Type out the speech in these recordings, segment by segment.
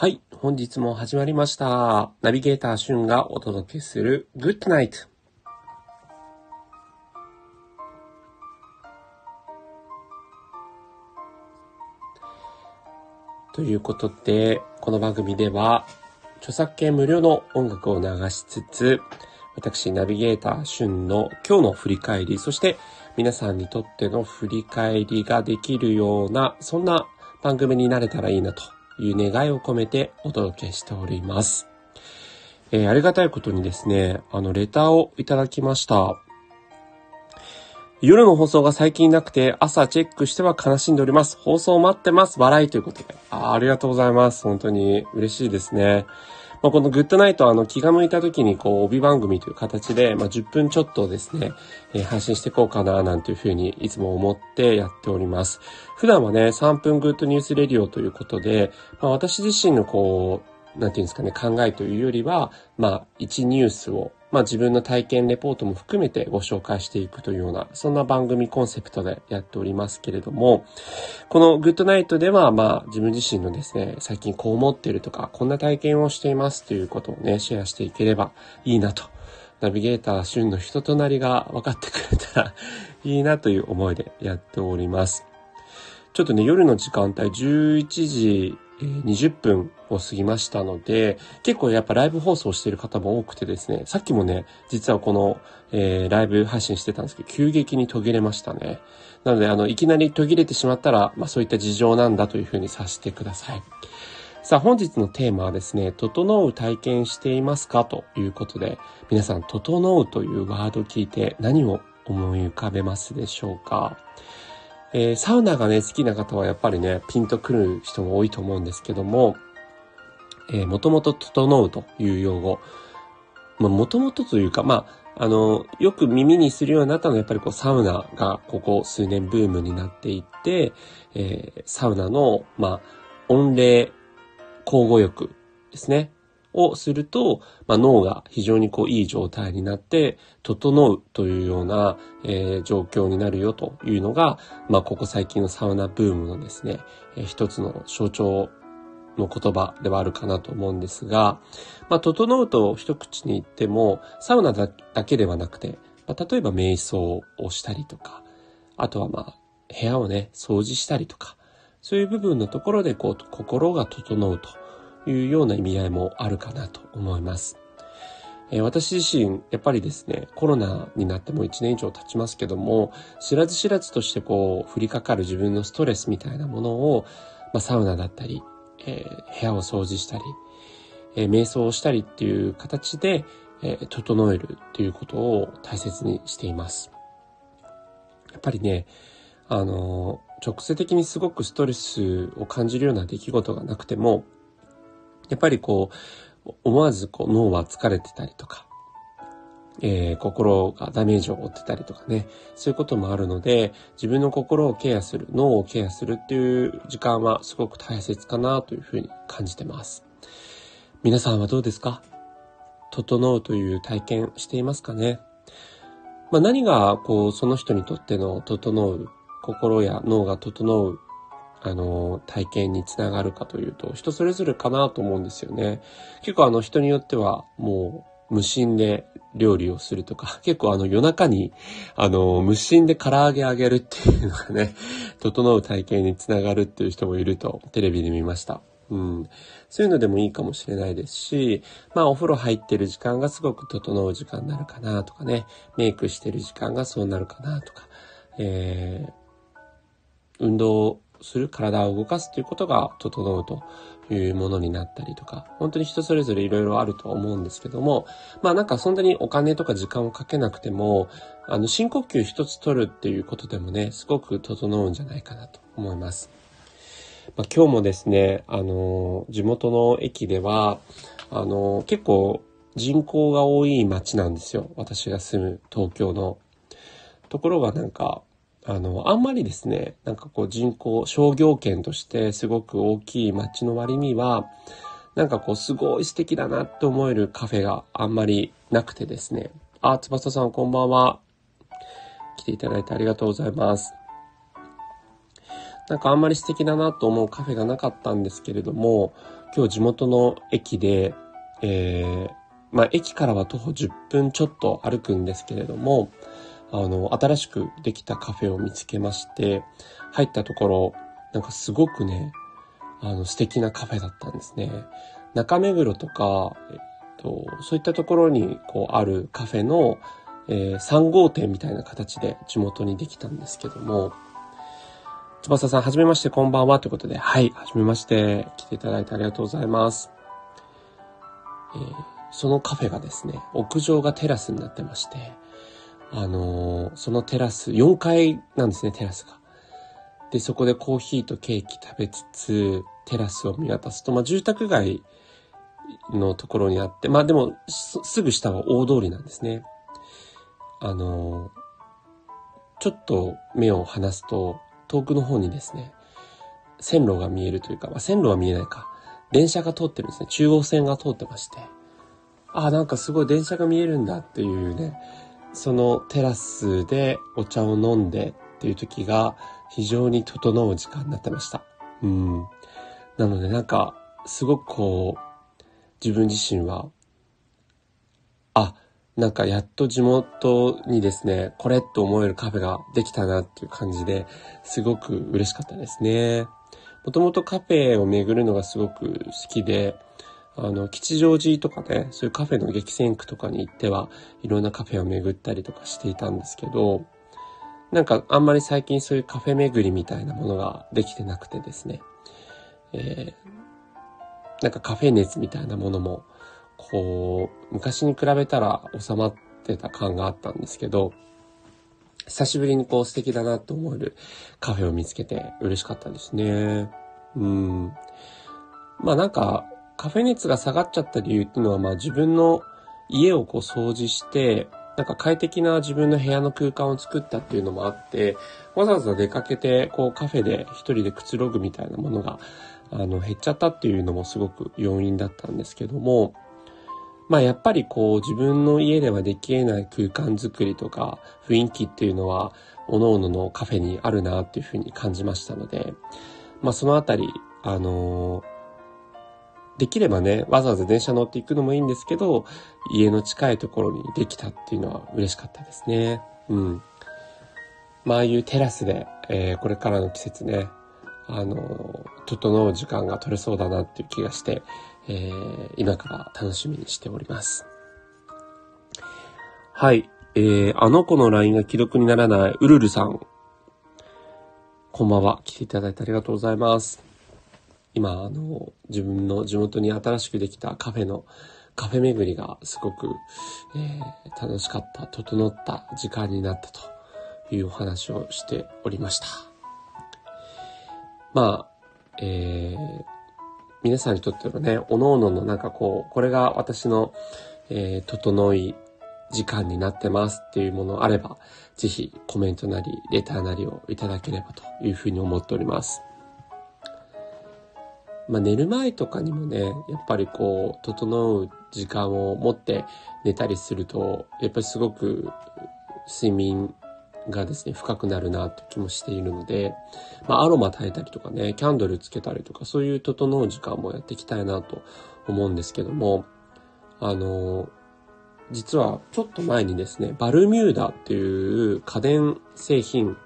はい、本日も始まりました。ナビゲーターしゅんがお届けする Good Night。ということで、この番組では、著作権無料の音楽を流しつつ、私、ナビゲーターしゅんの今日の振り返り、そして皆さんにとっての振り返りができるような、そんな番組になれたらいいなという願いを込めてお届けしております。えーありがたいことにですね、あの、レターをいただきました。夜の放送が最近なくて、朝チェックしては悲しんでおります。放送待ってます。笑いということで。あありがとうございます。本当に嬉しいですね。まあ、このグッドナイトはあの気が向いた時にこう帯番組という形で、まあ、10分ちょっとですね、えー配信していこうかななんていうふうにいつも思ってやっております。普段はね、3分 Good News Radio ということで、まあ、私自身のこう、なんていうんですかね、考えというよりは、まあ、1ニュースを、まあ自分の体験レポートも含めてご紹介していくというような、そんな番組コンセプトでやっておりますけれども、この Good Night では、まあ自分自身のですね、最近こう思ってるとか、こんな体験をしていますということをね、シェアしていければいいなと。ナビゲーター旬の人となりが分かってくれたら いいなという思いでやっております。ちょっとね、夜の時間帯11時20分を過ぎましたので、結構やっぱライブ放送している方も多くてですね、さっきもね、実はこの、えーライブ配信してたんですけど、急激に途切れましたね。なので、あの、いきなり途切れてしまったら、まあそういった事情なんだというふうにさせてください。さあ、本日のテーマはですね、整う体験していますかということで、皆さん、整うというワードを聞いて何を思い浮かべますでしょうか？えーサウナがね、好きな方はやっぱりね、ピンとくる人も多いと思うんですけども、えー、もともと整うという用語。まあ、もともとというか、まあ、あの、よく耳にするようになったのはやっぱりこうサウナがここ数年ブームになっていって、えーサウナの、まあ、温冷交互浴ですね。をすると、まあ、脳が非常にこういい状態になって、整うというような、えー状況になるよというのが、まあ、ここ最近のサウナブームのですね、えー一つの象徴の言葉ではあるかなと思うんですが、まあ、整うと一口に言っても、サウナだだけではなくて、まあ、例えば瞑想をしたりとか、あとはまあ、部屋をね、掃除したりとか、そういう部分のところでこう、心が整うと。いうような意味合いもあるかなと思います。え私自身、やっぱりですね、コロナになっても1年以上経ちますけども、知らず知らずとしてこう、降りかかる自分のストレスみたいなものを、まあ、サウナだったり、えー部屋を掃除したり、えー瞑想をしたりっていう形で、えー整えるっていうことを大切にしています。やっぱりね、あの直接的にすごくストレスを感じるような出来事がなくても、やっぱりこう、思わずこう脳は疲れてたりとか、えー心がダメージを負ってたりとかね、そういうこともあるので、自分の心をケアする、脳をケアするっていう時間はすごく大切かなというふうに感じてます。皆さんはどうですか？整うという体験していますかね？まあ、何がこうその人にとっての整う心や脳が整うあの体験につながるかというと人それぞれかなと思うんですよね。結構あの人によってはもう無心で料理をするとか 結構あの夜中にあの無心で唐揚げあげるっていうのがね 整う体験につながるっていう人もいるとテレビで見ました。うん。そういうのでもいいかもしれないですし、まあお風呂入ってる時間がすごく整う時間になるかなとかね、メイクしてる時間がそうなるかなとか、えー、運動する、体を動かすということが整うというものになったりとか、本当に人それぞれいろいろあると思うんですけども、まあなんかそんなにお金とか時間をかけなくても、あの深呼吸一つ取るっていうことでもね、すごく整うんじゃないかなと思います。まあ、今日もですね、あの、地元の駅では、あの、結構人口が多い町なんですよ。私が住む東京の。ところがなんか、あの、あんまりですね、なんかこう人口、商業圏としてすごく大きい町の割には、なんかこうすごい素敵だなって思えるカフェがあんまりなくてですね。あ、翼さんこんばんは。来ていただいてありがとうございます。なんかあんまり素敵だなと思うカフェがなかったんですけれども、今日地元の駅で、えー、まあ、駅からは徒歩10分ちょっと歩くんですけれども、あの、新しくできたカフェを見つけまして、入ったところ、なんかすごくね、あの、素敵なカフェだったんですね。中目黒とか、えっと、そういったところに、こう、あるカフェの、えー、3号店みたいな形で地元にできたんですけども、翼さん、はじめまして、こんばんは。ということで、はい、はじめまして。来ていただいてありがとうございます。えー、そのカフェがですね、屋上がテラスになってまして、あのー、そのテラス、4階なんですね、テラスが。で、そこでコーヒーとケーキ食べつつ、テラスを見渡すと、まあ、住宅街のところにあって、まあでも、すぐ下は大通りなんですね。あの、ちょっと目を離すと、遠くの方にですね、線路が見えるというか、まあ、線路は見えないか、電車が通ってるんですね。中央線が通ってまして、ああ、なんかすごい電車が見えるんだっていうね、そのテラスでお茶を飲んでっていう時が非常に整う時間になってました。うん。なのでなんか、すごくこう、自分自身は、あ、なんかやっと地元にですね、これと思えるカフェができたなっていう感じで、すごく嬉しかったですね。もともとカフェを巡るのがすごく好きで、あの、吉祥寺とかね、そういうカフェの激戦区とかに行っては、いろんなカフェを巡ったりとかしていたんですけど、なんかあんまり最近そういうカフェ巡りみたいなものができてなくてですね、えー、なんかカフェ熱みたいなものも、こう、昔に比べたら収まってた感があったんですけど、久しぶりにこう素敵だなと思えるカフェを見つけて嬉しかったですね。うん。まあなんか、カフェ熱が下がっちゃった理由っていうのは、まあ自分の家をこう掃除して、なんか快適な自分の部屋の空間を作ったっていうのもあって、わざわざ出かけて、こうカフェで一人でくつろぐみたいなものが、あの、減っちゃったっていうのもすごく要因だったんですけども、まあやっぱりこう自分の家ではでき得ない空間づくりとか雰囲気っていうのは、各々のカフェにあるなっていうふうに感じましたので、まあそのあたり、あのーできればね、わざわざ電車乗っていくのもいいんですけど、家の近いところにできたっていうのは嬉しかったですね。うん。まあ、あいうテラスで、えー、これからの季節ね、あの、整う時間が取れそうだなっていう気がして、えー、今から楽しみにしております。はい。えー、あの子の LINE が既読にならないウルルさん。こんばんは。来ていただいてありがとうございます。今、あの、自分の地元に新しくできたカフェのカフェ巡りがすごく、えー、楽しかった、整った時間になったというお話をしておりました。まあ、えー、皆さんにとってはね、おのおののなんかこう、これが私の、えー、整い時間になってますっていうものあれば、ぜひコメントなり、レターなりをいただければというふうに思っております。まあ、寝る前とかにもね、やっぱりこう、整う時間を持って寝たりすると、やっぱりすごく睡眠がですね、深くなるなって気もしているので、まあ、アロマ炊いたりとかね、キャンドルつけたりとか、そういう整う時間もやっていきたいなと思うんですけども、あの、実はちょっと前にですね、バルミューダっていう家電製品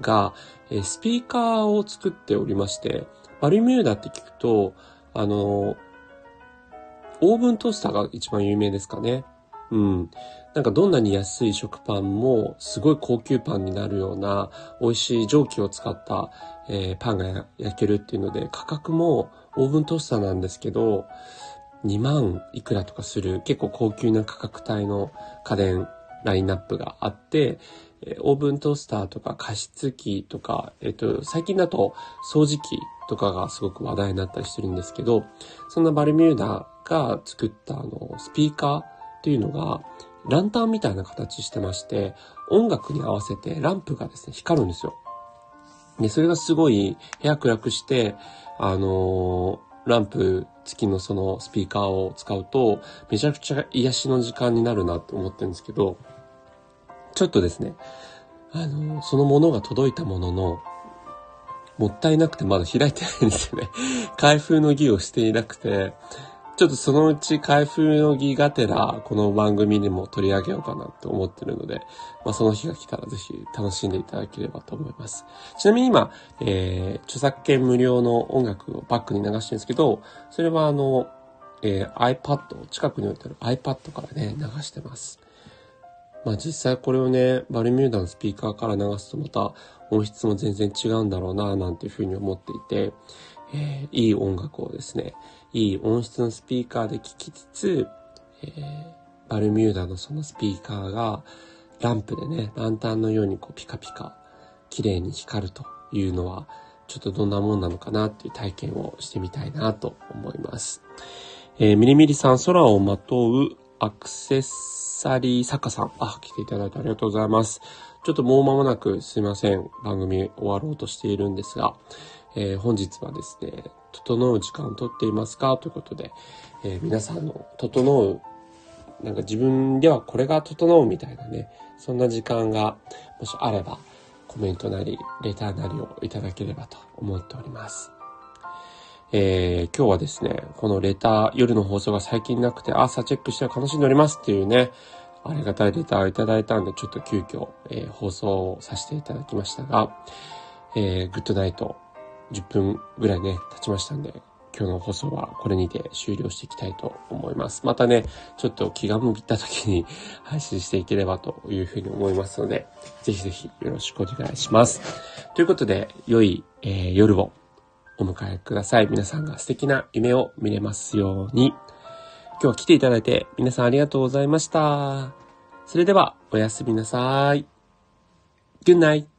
が、スピーカーを作っておりまして、バルミューダって聞くと、あの、オーブントースターが一番有名ですかね。うん。なんかどんなに安い食パンもすごい高級パンになるような美味しい蒸気を使った、えー、パンが焼けるっていうので価格もオーブントースターなんですけど2万いくらとかする結構高級な価格帯の家電ラインナップがあって、えオーブントースターとか加湿器とか、えっと、最近だと掃除機とかがすごく話題になったりしてるんですけど、そんなバルミューダが作ったあの、スピーカーっていうのが、ランタンみたいな形してまして、音楽に合わせてランプがですね、光るんですよ。で、それがすごい部屋暗くして、あのー、ランプ付きのそのスピーカーを使うと、めちゃくちゃ癒しの時間になるなって思ってるんですけど、ちょっとですね、あの、そのものが届いたものの、もったいなくてまだ開いてないんですよね。開封の儀をしていなくて、ちょっとそのうち開封の儀がてら、この番組にも取り上げようかなって思ってるので、まあその日が来たらぜひ楽しんでいただければと思います。ちなみに今、えー、著作権無料の音楽をバックに流してるんですけど、それはあの、えー、iPad、近くに置いてある iPad からね、流してます。まあ実際これをね、バルミューダのスピーカーから流すとまた音質も全然違うんだろうな、なんていうふうに思っていて、えー、いい音楽をですね、いい音質のスピーカーで聴きつつ、えー、バルミューダのそのスピーカーがランプでね、ランタンのようにこうピカピカ綺麗に光るというのは、ちょっとどんなもんなのかなっていう体験をしてみたいなと思います。えー、ミリミリさん、空をまとうアクセサリー作家さん。あ、来ていただいてありがとうございます。ちょっともう間もなくすいません。番組終わろうとしているんですが、えー、本日はですね、整う時間をとっていますか？ということで、えー、皆さんの整う、なんか自分ではこれが整うみたいなね、そんな時間がもしあれば、コメントなり、レターなりをいただければと思っております。えー、今日はですね、このレター、夜の放送が最近なくて、朝チェックして楽しんでおりますっていうね、ありがたいレターをいただいたんで、ちょっと急遽、えー、放送をさせていただきましたが、えー、グッドナイト、10分ぐらいね、経ちましたんで、今日の放送はこれにて終了していきたいと思います。またね、ちょっと気が向いた時に配信していければというふうに思いますので、ぜひぜひよろしくお願いします。ということで、良い、えー、夜をお迎えください。皆さんが素敵な夢を見れますように。今日は来ていただいて皆さんありがとうございました。それではおやすみなさい。Good night.